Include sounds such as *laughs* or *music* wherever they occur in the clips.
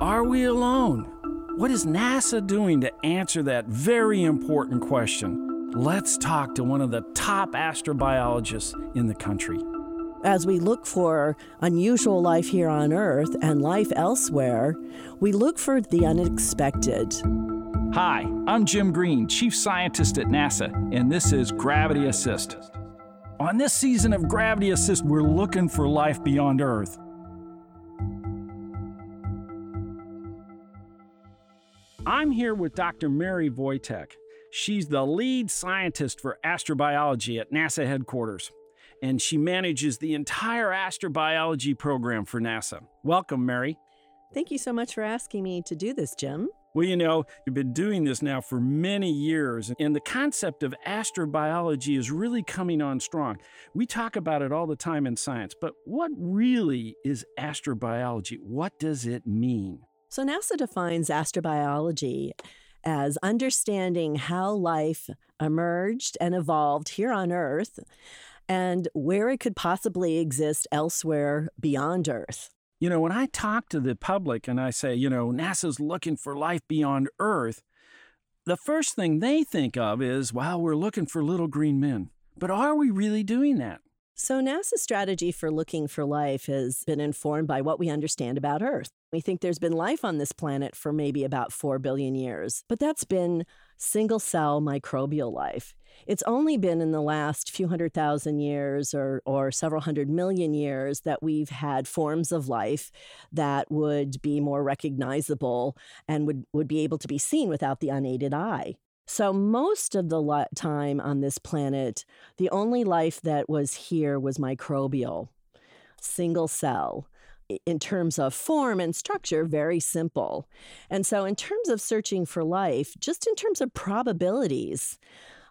Are we alone? What is NASA doing to answer that very important question? Let's talk to one of the top astrobiologists in the country. As we look for unusual life here on Earth and life elsewhere, we look for the unexpected. Hi, I'm Jim Green, Chief Scientist at NASA, and this is Gravity Assist. On this season of Gravity Assist, we're looking for life beyond Earth. I'm here with Dr. Mary Voytek. She's the lead scientist for astrobiology at NASA headquarters, and she manages the entire astrobiology program for NASA. Welcome, Mary. Thank you so much for asking me to do this, Jim. Well, you know, you've been doing this now for many years, and the concept of astrobiology is really coming on strong. We talk about it all the time in science, but what really is astrobiology? What does it mean? So, NASA defines astrobiology as understanding how life emerged and evolved here on Earth and where it could possibly exist elsewhere beyond Earth. You know, when I talk to the public and I say, you know, NASA's looking for life beyond Earth, the first thing they think of is, wow, we're looking for little green men. But are we really doing that? So, NASA's strategy for looking for life has been informed by what we understand about Earth. We think there's been life on this planet for maybe about 4 billion years, but that's been single cell microbial life. It's only been in the last few hundred thousand years or, or several hundred million years that we've had forms of life that would be more recognizable and would, would be able to be seen without the unaided eye. So, most of the time on this planet, the only life that was here was microbial, single cell in terms of form and structure, very simple. And so, in terms of searching for life, just in terms of probabilities,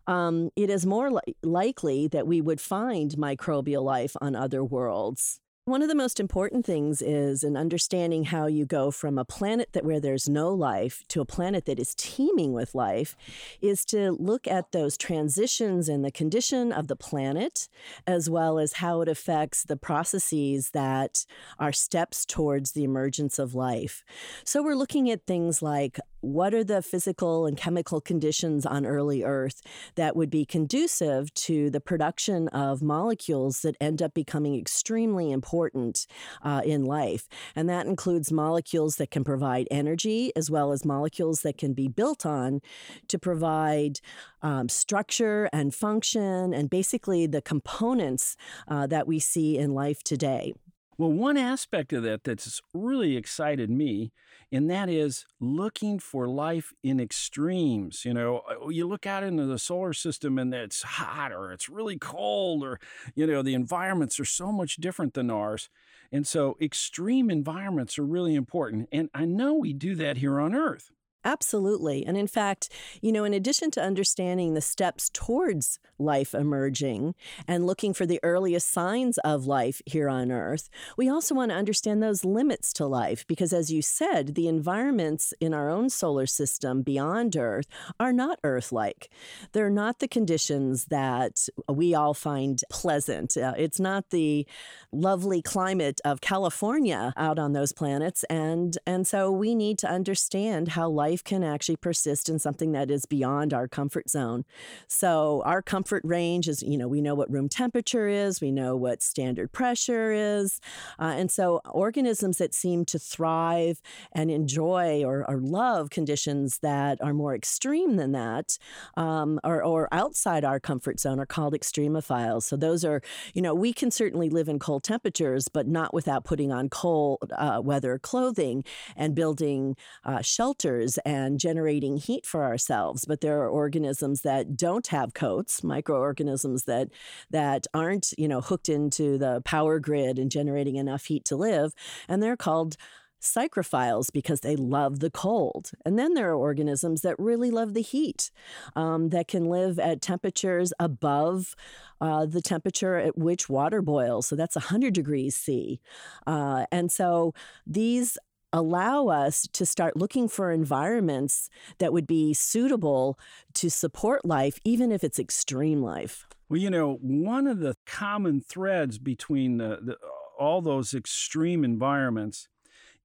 um, it is more li- likely that we would find microbial life on other worlds. One of the most important things is in understanding how you go from a planet that where there's no life to a planet that is teeming with life is to look at those transitions and the condition of the planet as well as how it affects the processes that are steps towards the emergence of life. So we're looking at things like what are the physical and chemical conditions on early Earth that would be conducive to the production of molecules that end up becoming extremely important uh, in life? And that includes molecules that can provide energy as well as molecules that can be built on to provide um, structure and function and basically the components uh, that we see in life today. Well, one aspect of that that's really excited me, and that is looking for life in extremes. You know, uh, you look out into the solar system and it's hot or it's really cold, or, you know, the environments are so much different than ours. And so extreme environments are really important. And I know we do that here on Earth. Absolutely. And in fact, you know, in addition to understanding the steps towards life emerging and looking for the earliest signs of life here on Earth, we also want to understand those limits to life because, as you said, the environments in our own solar system beyond Earth are not Earth like. They're not the conditions that we all find pleasant. Uh, it's not the lovely climate of California out on those planets. And, and so we need to understand how life life can actually persist in something that is beyond our comfort zone. So, our comfort range is, you know, we know what room temperature is, we know what standard pressure is. Uh, and so, organisms that seem to thrive and enjoy or, or love conditions that are more extreme than that um, or, or outside our comfort zone are called extremophiles. So, those are, you know, we can certainly live in cold temperatures, but not without putting on cold uh, weather clothing and building uh, shelters and generating heat for ourselves. But there are organisms that don't have coats, microorganisms that that aren't, you know, hooked into the power grid and generating enough heat to live, and they're called psychrophiles because they love the cold. And then there are organisms that really love the heat, um, that can live at temperatures above uh, the temperature at which water boils. So that's 100 degrees C. Uh, and so these allow us to start looking for environments that would be suitable to support life, even if it's extreme life. Well, you know, one of the common threads between the, the, all those extreme environments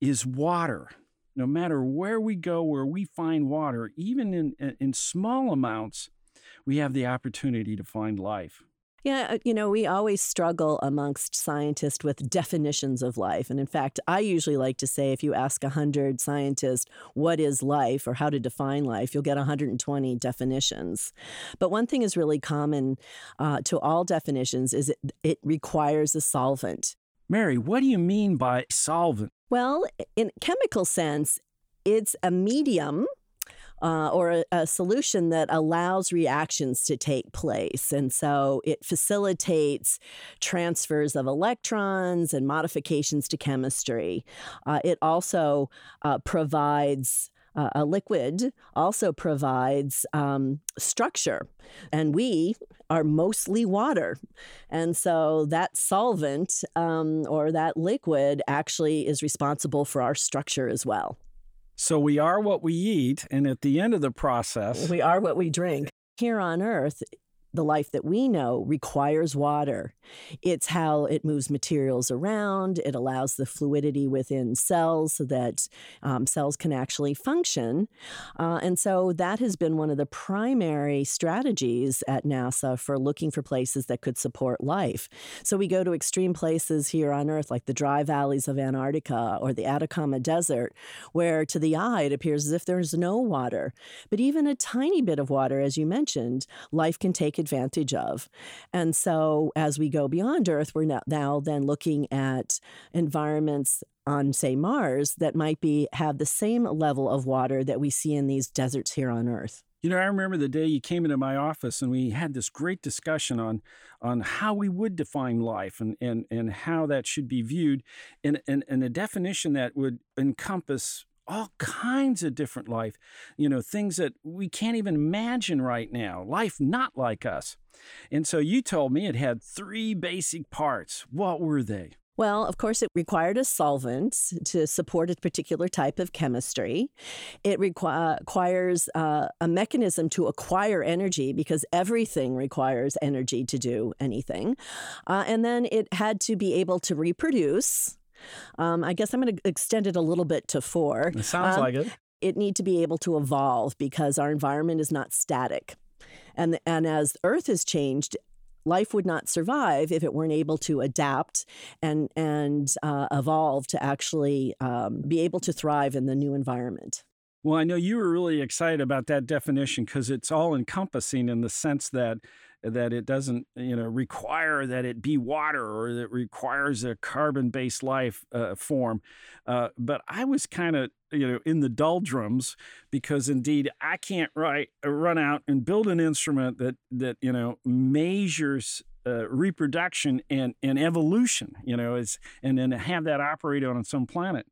is water. no matter where we go, where we find water, even in, in small amounts, we have the opportunity to find life. Yeah, uh, you know, we always struggle amongst scientists with definitions of life. And in fact, I usually like to say if you ask 100 scientists what is life or how to define life, you'll get 120 definitions. But one thing is really common uh, to all definitions is it, it requires a solvent. Mary, what do you mean by solvent? Well, in chemical sense, it's a medium uh, or a, a, solution that allows reactions to take place. And so it facilitates transfers of electrons and modifications to chemistry. Uh, it also uh, provides. Uh, a liquid also provides um, structure, and we are mostly water. And so that solvent um, or that liquid actually is responsible for our structure as well. So we are what we eat, and at the end of the process, we are what we drink. Here on earth, the life that we know requires water. It's how it moves materials around. It allows the fluidity within cells so that um, cells can actually function. Uh, and so that has been one of the primary strategies at NASA for looking for places that could support life. So we go to extreme places here on Earth, like the dry valleys of Antarctica or the Atacama Desert, where to the eye it appears as if there's no water. But even a tiny bit of water, as you mentioned, life can take advantage of. And so as we go beyond Earth, we're now, then looking at environments on say Mars that might be have the same level of water that we see in these deserts here on Earth. You know, I remember the day you came into my office and we had this great discussion on on how we would define life and and, and how that should be viewed and, and, and a definition that would encompass all kinds of different life, you know, things that we can't even imagine right now, life not like us. And so you told me it had three basic parts. What were they? Well, of course, it required a solvent to support a particular type of chemistry. It requ- requires uh, a mechanism to acquire energy because everything requires energy to do anything. Uh, and then it had to be able to reproduce. Um, I guess I'm going to extend it a little bit to four. It sounds um, like it. It need to be able to evolve because our environment is not static. And, and as Earth has changed, life would not survive if it weren't able to adapt and and uh, evolve to actually um, be able to thrive in the new environment. Well, I know you were really excited about that definition because it's all encompassing in the sense that that it doesn't you know require that it be water or that requires a carbon based life uh, form uh, but i was kind of you know in the doldrums because indeed i can't write uh, run out and build an instrument that that you know measures uh, reproduction and, and evolution, you know, is and then have that operate on some planet.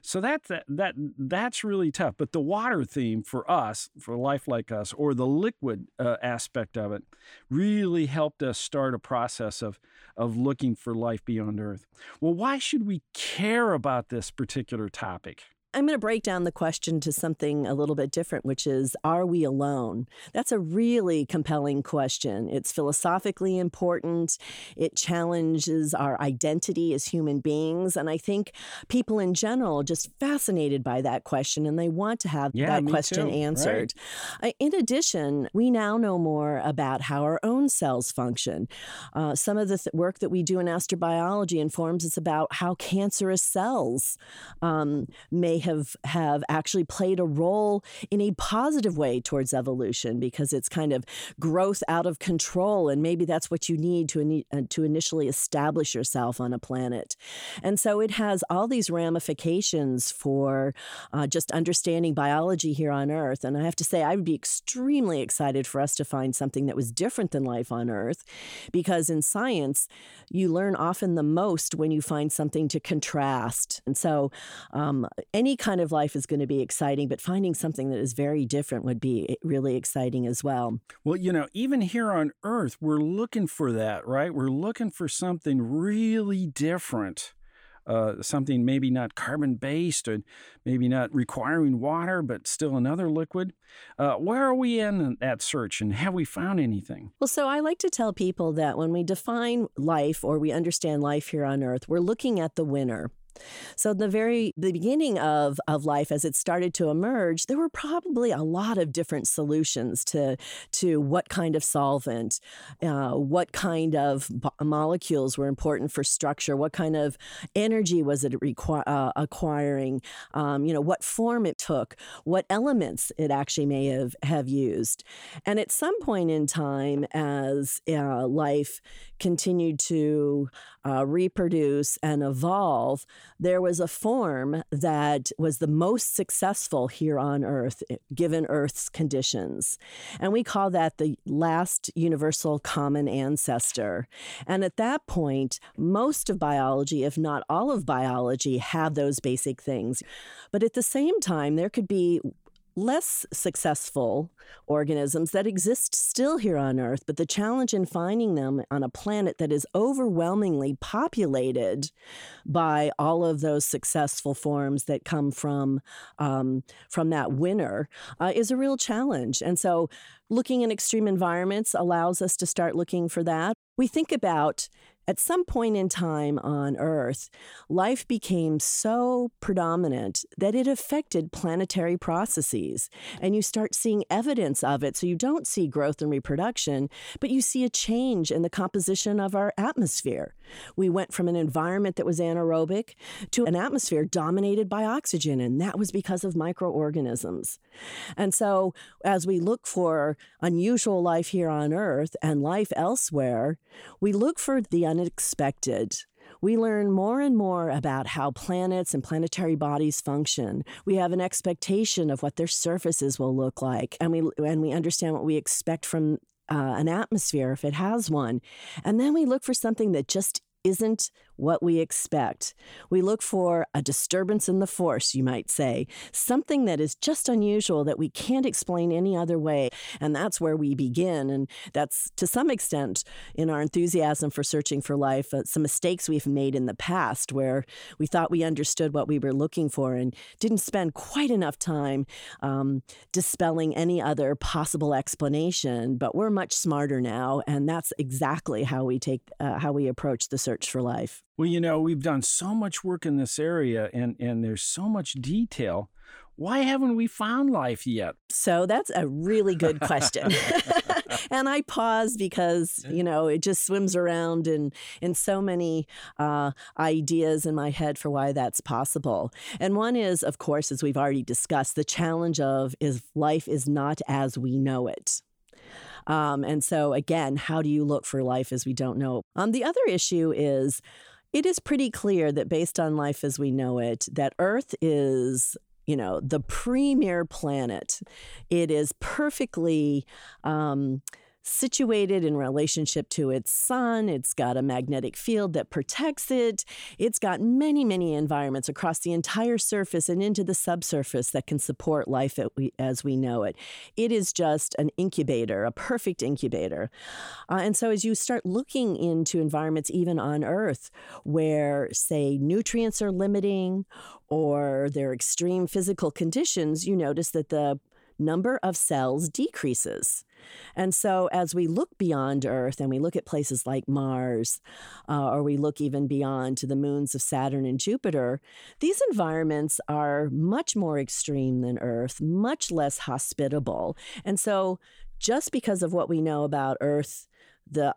So that, that that that's really tough. But the water theme for us, for life like us, or the liquid uh, aspect of it, really helped us start a process of of looking for life beyond Earth. Well, why should we care about this particular topic? I'm going to break down the question to something a little bit different, which is Are we alone? That's a really compelling question. It's philosophically important, it challenges our identity as human beings. And I think people in general are just fascinated by that question and they want to have yeah, that question too. answered. Right. In addition, we now know more about how our own cells function. Uh, some of the th- work that we do in astrobiology informs us about how cancerous cells um, may have have actually played a role in a positive way towards evolution because it's kind of growth out of control and maybe that's what you need to uh, to initially establish yourself on a planet and so it has all these ramifications for uh, just understanding biology here on earth and i have to say i would be extremely excited for us to find something that was different than life on earth because in science you learn often the most when you find something to contrast and so um, any kind of life is going to be exciting, but finding something that is very different would be eh, really exciting as well. Well, you know, even here on Earth, we're looking for that, right? We're looking for something really different. Uh, something maybe not carbon based and maybe not requiring water, but still another liquid. Uh, where are we in that search and have we found anything? Well, so I like to tell people that when we define life or we understand life here on Earth, we're looking at the winner. So the very the beginning of of life as it started to emerge, there were probably a lot of different solutions to to what kind of solvent, uh, what kind of molecules were important for structure, what kind of energy was it requ- uh, acquiring, um, you know, what form it took, what elements it actually may have have used, and at some point in time, as uh, life continued to uh, reproduce and evolve, there was a form that was the most successful here on Earth, eh, given Earth's conditions. And we call that the last universal common ancestor. And at that point, most of biology, if not all of biology, have those basic things. But at the same time, there could be less successful organisms that exist still here on Earth, but the challenge in finding them on a planet that is overwhelmingly populated by all of those successful forms that come from um, from that winner uh, is a real challenge. And so, looking in extreme environments allows us to start looking for that. We think about at some point in time on Earth, life became so predominant that it affected planetary processes. And you start seeing evidence of it. So you don't see growth and reproduction, but you see a change in the composition of our atmosphere. We went from an environment that was anaerobic to an atmosphere dominated by oxygen, and that was because of microorganisms. And so as we look for unusual life here on Earth and life elsewhere, we look for the unexpected. We learn more and more about how planets and planetary bodies function. We have an expectation of what their surfaces will look like, and we and we understand what we expect from uh, an atmosphere if it has one. And then we look for something that just isn't what we expect. We look for a disturbance in the force, you might say, something that is just unusual that we can't explain any other way. And that's where we begin. And that's to some extent in our enthusiasm for searching for life, uh, some mistakes we've made in the past where we thought we understood what we were looking for and didn't spend quite enough time um, dispelling any other possible explanation. But we're much smarter now. And that's exactly how we take, uh, how we approach the search for life. Well, you know, we've done so much work in this area and, and there's so much detail. Why haven't we found life yet? So that's a really good question. *laughs* *laughs* and I pause because, you know, it just swims around in, in so many uh, ideas in my head for why that's possible. And one is, of course, as we've already discussed, the challenge of is life is not as we know it. Um, and so, again, how do you look for life as we don't know? Um, the other issue is it is pretty clear that based on life as we know it, that Earth is you know the premier planet. It is perfectly um, situated in relationship to its sun. It's got a magnetic field that protects it. It's got many, many environments across the entire surface and into the subsurface that can support life as we know it. It is just an incubator, a perfect incubator. Uh, and so as you start looking into environments, even on Earth, where, say, nutrients are limiting or there are extreme physical conditions, you notice that the number of cells decreases. And so, as we look beyond Earth and we look at places like Mars, uh, or we look even beyond to the moons of Saturn and Jupiter, these environments are much more extreme than Earth, much less hospitable. And so, just because of what we know about Earth the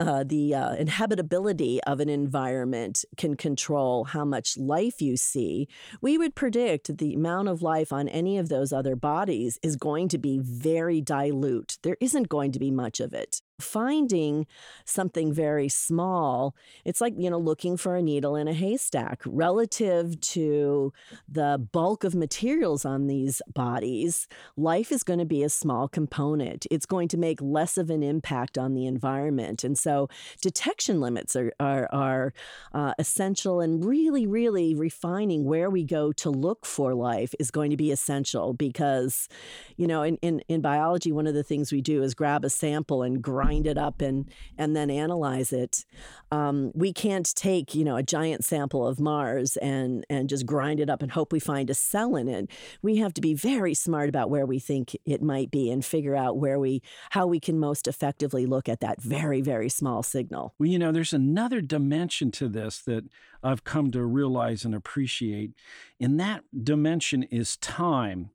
uh, the uh, inhabitability of an environment can control how much life you see, we would predict the amount of life on any of those other bodies is going to be very dilute. There isn't going to be much of it finding something very small, it's like, you know, looking for a needle in a haystack relative to the bulk of materials on these bodies. Life is going to be a small component. It's going to make less of an impact on the environment. And so detection limits are, are, are uh, essential and really, really refining where we go to look for life is going to be essential because, you know, in, in, in biology, one of the things we do is grab a sample and grind grind it up and and then analyze it. Um, we can't take you know a giant sample of Mars and and just grind it up and hope we find a cell in it. We have to be very smart about where we think it might be and figure out where we how we can most effectively look at that very very small signal. Well, you know, there's another dimension to this that I've come to realize and appreciate, and that dimension is time.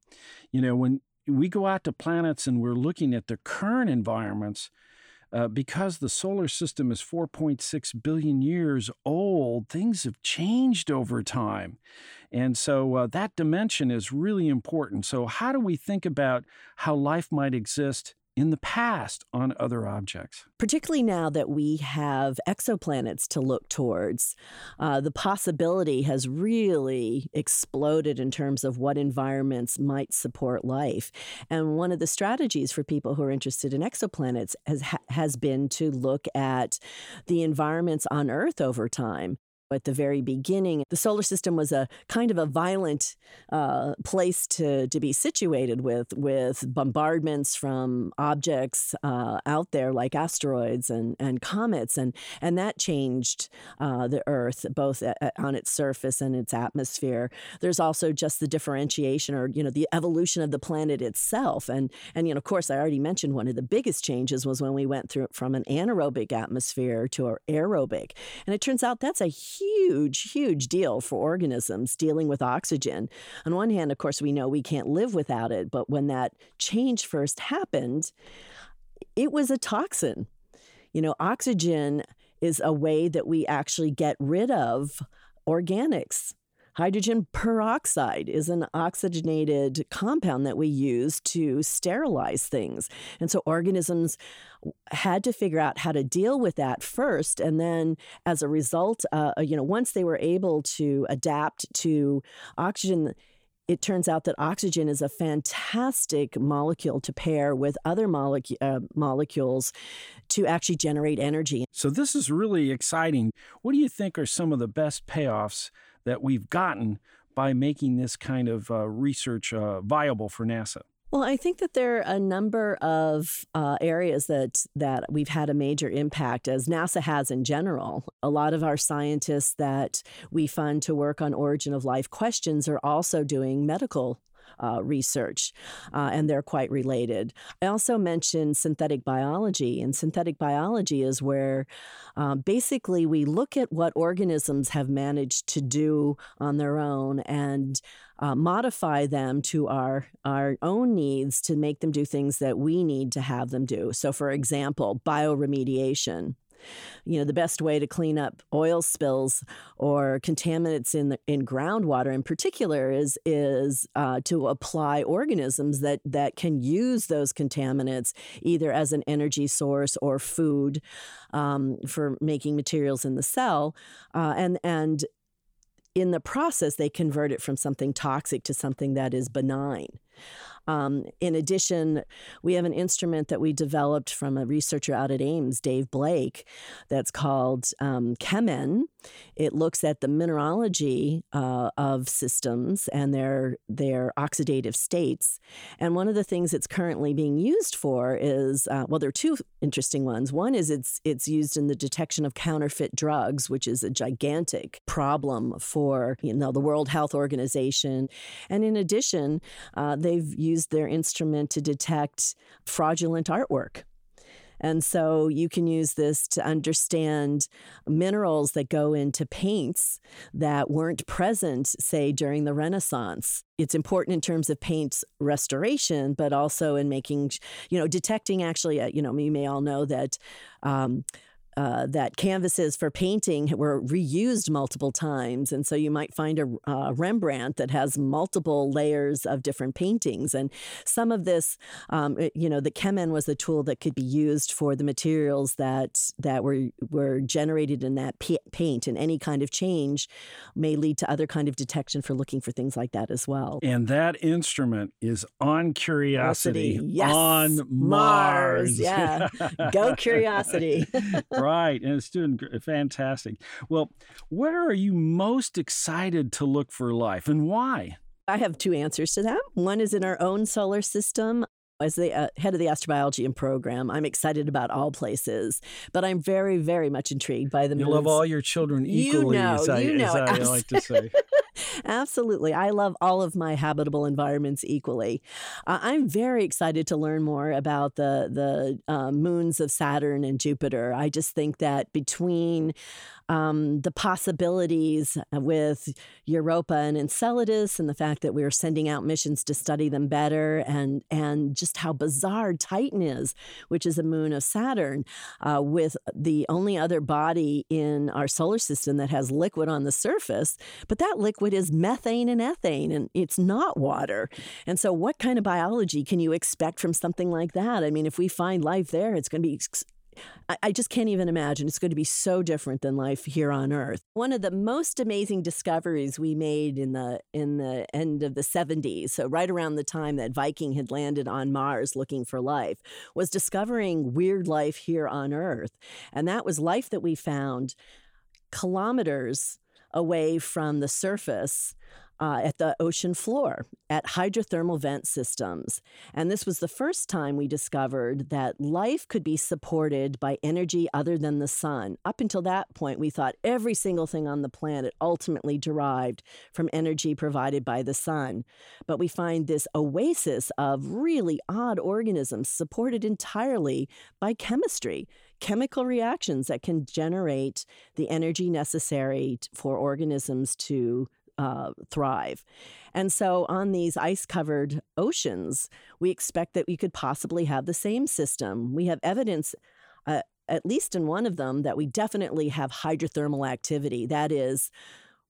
You know, when we go out to planets and we're looking at the current environments, uh, because the solar system is 4.6 billion years old, things have changed over time. And so uh, that dimension is really important. So, how do we think about how life might exist in the past on other objects. Particularly now that we have exoplanets to look towards, uh, the possibility has really exploded in terms of what environments might support life. And one of the strategies for people who are interested in exoplanets has, has been to look at the environments on Earth over time at the very beginning. The solar system was a kind of a violent uh, place to, to be situated with, with bombardments from objects uh, out there like asteroids and, and comets. And, and that changed uh, the Earth, both at, on its surface and its atmosphere. There's also just the differentiation or, you know, the evolution of the planet itself. And, and you know, of course, I already mentioned one of the biggest changes was when we went through from an anaerobic atmosphere to an aerobic. And it turns out that's a huge huge, huge deal for organisms dealing with oxygen. On one hand, of course, we know we can't live without it, but when that change first happened, it was a toxin. You know, oxygen is a way that we actually get rid of organics. Hydrogen peroxide is an oxygenated compound that we use to sterilize things. And so organisms had to figure out how to deal with that first. And then as a result, uh, you know, once they were able to adapt to oxygen, it turns out that oxygen is a fantastic molecule to pair with other molecu- uh, molecules to actually generate energy. So, this is really exciting. What do you think are some of the best payoffs that we've gotten by making this kind of uh, research uh, viable for NASA? Well, I think that there are a number of uh, areas that that we've had a major impact, as NASA has in general. A lot of our scientists that we fund to work on origin of life questions are also doing medical uh, research, uh, and they're quite related. I also mentioned synthetic biology, and synthetic biology is where uh, basically we look at what organisms have managed to do on their own and uh, modify them to our our own needs to make them do things that we need to have them do. So, for example, bioremediation you know the best way to clean up oil spills or contaminants in the, in groundwater in particular is is uh, to apply organisms that that can use those contaminants either as an energy source or food um, for making materials in the cell uh, and and in the process they convert it from something toxic to something that is benign um, in addition, we have an instrument that we developed from a researcher out at Ames, Dave Blake, that's called um. It looks at the mineralogy uh, of systems and their their oxidative states. And one of the things it's currently being used for is uh, well, there are two interesting ones. One is it's it's used in the detection of counterfeit drugs, which is a gigantic problem for you know the World Health Organization. And in addition, uh, they've used their instrument to detect fraudulent artwork. And so you can use this to understand minerals that go into paints that weren't present, say, during the Renaissance. It's important in terms of paint restoration, but also in making, you know, detecting actually, uh, you know, you may all know that. Um, uh, that canvases for painting were reused multiple times. And so you might find a uh, Rembrandt that has multiple layers of different paintings. And some of this, um, you know, the CheMin was the tool that could be used for the materials that that were were generated in that p- paint. And any kind of change may lead to other kind of detection for looking for things like that as well. And that instrument is on Curiosity, yes. on Mars. Mars. Yeah, go *laughs* Curiosity. *laughs* right. And it's doing fantastic. Well, where are you most excited to look for life and why? I have two answers to that. One is in our own solar system. As the uh, head of the astrobiology and program, I'm excited about all places, but I'm very, very much intrigued by the You moons. love all your children equally, you know, as I, you know as. I like to say. *laughs* Absolutely. I love all of my habitable environments equally. Uh, I'm very excited to learn more about the, the uh, moons of Saturn and Jupiter. I just think that between um, the possibilities with Europa and Enceladus and the fact that we're sending out missions to study them better and, and just how bizarre Titan is, which is a moon of Saturn, uh, with the only other body in our solar system that has liquid on the surface, but that liquid is methane and ethane, and it's not water. And so, what kind of biology can you expect from something like that? I mean, if we find life there, it's going to be I- just can't even imagine. It's going to be so different than life here on Earth. One of the most amazing discoveries we made in the in the end of the 70s, so right around the time that Viking had landed on Mars looking for life, was discovering weird life here on Earth. And that was life that we found kilometers away from the surface uh, at the ocean floor at hydrothermal vent systems. And this was the first time we discovered that life could be supported by energy other than the sun. Up until that point, we thought every single thing on the planet ultimately derived from energy provided by the sun. But we find this oasis of really odd organisms supported entirely by chemistry chemical reactions that can generate the energy necessary for organisms to uh, thrive. And so, on these ice covered oceans, we expect that we could possibly have the same system. We have evidence. Uh, at least in one of them, that we definitely have hydrothermal activity. That is,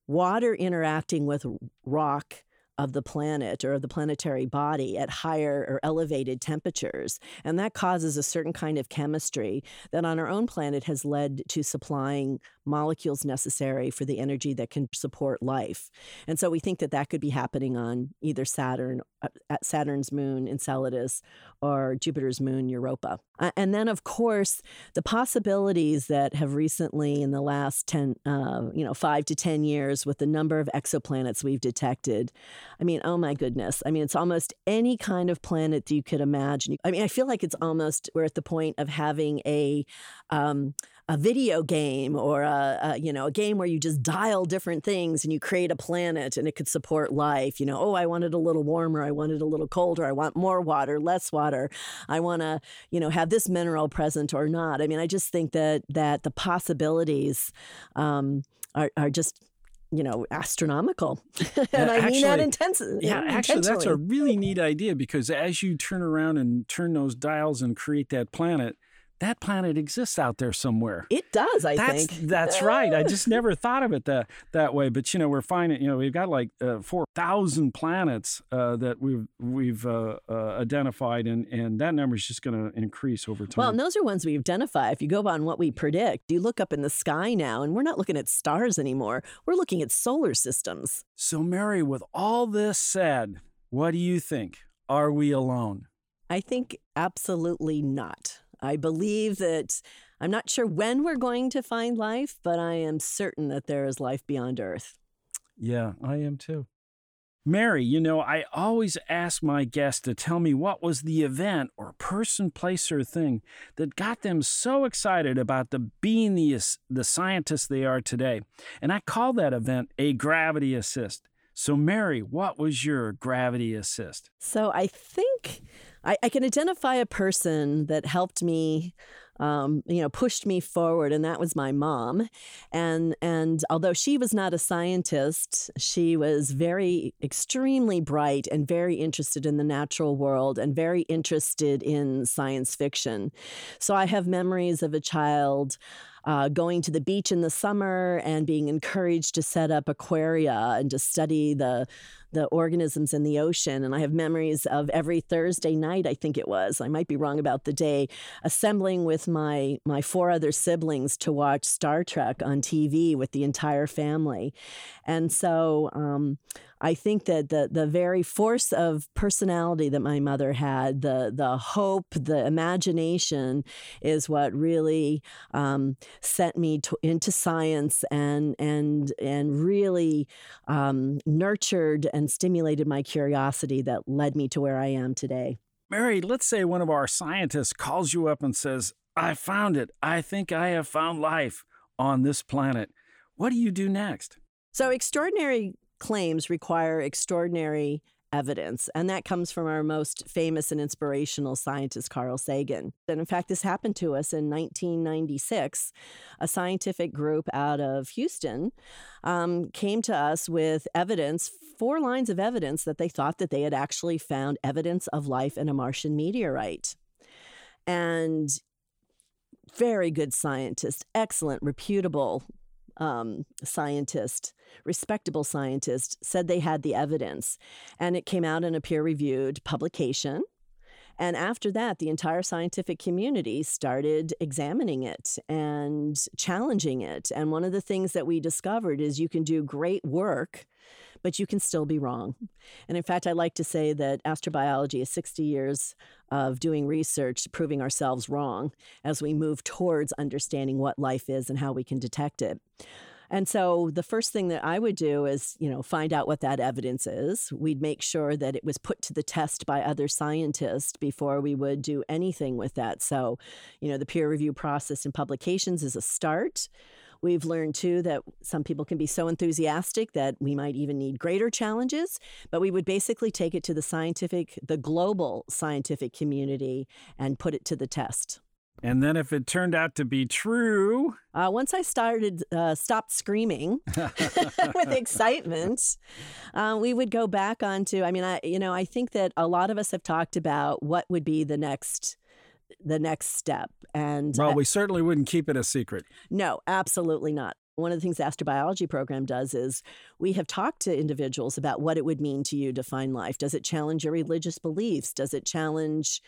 water interacting with rock of the planet or of the planetary body at higher or elevated temperatures. And that causes a certain kind of chemistry that on our own planet has led to supplying molecules necessary for the energy that can support life. And so we think that that could be happening on either Saturn, uh, at Saturn's moon Enceladus, or Jupiter's moon Europa. And then, of course, the possibilities that have recently, in the last 10, uh, you know, five to 10 years, with the number of exoplanets we've detected. I mean, oh my goodness. I mean, it's almost any kind of planet that you could imagine. I mean, I feel like it's almost, we're at the point of having a, um, a video game or a, a, you know a game where you just dial different things and you create a planet and it could support life you know oh i want it a little warmer i want it a little colder i want more water less water i want to you know have this mineral present or not. I mean i just think that that the possibilities um, are, are just you know astronomical. *laughs* And Yeah, i mean that actually- intensi- Yeah, actually, that's a really neat idea because as you turn around and turn those dials and create that planet, that planet exists out there somewhere. it does i that's think that's right. I just never thought of it that that way. But you know, we're finding you know we've got like uh, four thousand planets uh, that we've we've uh, uh, identified, and and that number is just going to increase over time. Well, and those are ones we identify. If you go on what we predict, you look up in the sky now, and we're not looking at stars anymore. We're looking at solar systems. so, Mary, with all this said, what do you think? Are we alone? I think absolutely not. I believe that I'm not sure when we're going to find life, but I am certain that there is life beyond Earth. Yeah, I am too. Mary, you know, I always ask my guests to tell me what was the event or person, place, or thing that got them so excited about the being the, the scientists they are today. And I call that event a gravity assist. So, Mary, what was your gravity assist? So I think I, I can identify a person that helped me, um, you know, pushed me forward, and that was my mom. And and although she was not a scientist, she was very extremely bright and very interested in the natural world and very interested in science fiction. So I have memories of a child uh, going to the beach in the summer and being encouraged to set up aquaria and to study the the organisms in the ocean. And I have memories of every Thursday night, I think it was, I might be wrong about the day, assembling with my my four other siblings to watch Star Trek on TV with the entire family. And so um, I think that the the very force of personality that my mother had, the the hope, the imagination, is what really um, sent me to, into science and and and really um, nurtured and stimulated my curiosity that led me to where I am today. Mary, let's say one of our scientists calls you up and says, I found it. I think I have found life on this planet. What do you do next? So, extraordinary claims require extraordinary evidence. And that comes from our most famous and inspirational scientist, Carl Sagan. And in fact, this happened to us in 1996. A scientific group out of Houston um, came to us with evidence, four lines of evidence that they thought that they had actually found evidence of life in a Martian meteorite. And very good scientist, excellent, reputable um, scientist, respectable scientist, said they had the evidence. And it came out in a peer reviewed publication. And after that, the entire scientific community started examining it and challenging it. And one of the things that we discovered is you can do great work but you can still be wrong. And in fact, I like to say that astrobiology is 60 years of doing research, proving ourselves wrong as we move towards understanding what life is and how we can detect it. And so the first thing that I would do is, you know, find out what that evidence is. We'd make sure that it was put to the test by other scientists before we would do anything with that. So, you know, the peer review process in publications is a start. We've learned too that some people can be so enthusiastic that we might even need greater challenges, but we would basically take it to the scientific, the global scientific community and put it to the test. And then, if it turned out to be true, uh, once I started, uh, stopped screaming *laughs* with excitement, uh, we would go back onto. I mean, I you know, I think that a lot of us have talked about what would be the next the next step. And well, we certainly wouldn't keep it a secret. No, absolutely not. One of the things the astrobiology program does is we have talked to individuals about what it would mean to you to find life. Does it challenge your religious beliefs? Does it challenge,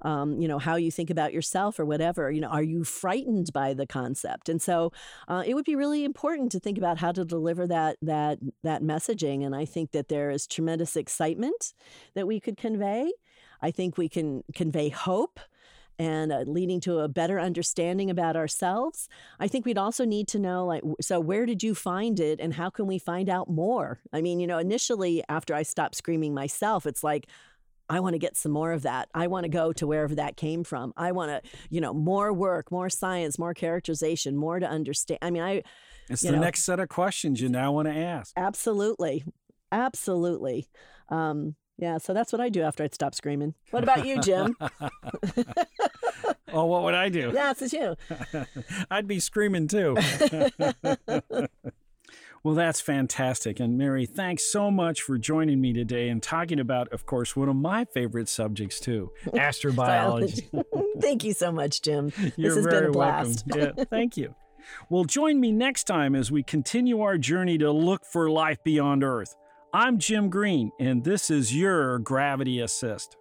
um, you know, how you think about yourself or whatever? You know, are you frightened by the concept? And so, uh, it would be really important to think about how to deliver that that that messaging. And I think that there is tremendous excitement that we could convey. I think we can convey hope and uh, leading to a better understanding about ourselves. I think we'd also need to know, like, so where did you find it and how can we find out more? I mean, you know, initially after I stopped screaming myself, it's like, I want to get some more of that. I want to go to wherever that came from. I want to, you know, more work, more science, more characterization, more to understand. I mean, I. It's the know, next set of questions you now want to ask. Absolutely. Absolutely. Um, yeah, so that's what I do after I stop screaming. What about you, Jim? *laughs* oh, what would I do? Yeah, it's you. *laughs* I'd be screaming too. *laughs* well, that's fantastic. And Mary, thanks so much for joining me today and talking about, of course, one of my favorite subjects too, astrobiology. Thank you so much, Jim. You're this has very been a blast. welcome. Yeah, thank you. Well, join me next time as we continue our journey to look for life beyond Earth. I'm Jim Green, and this is your Gravity Assist.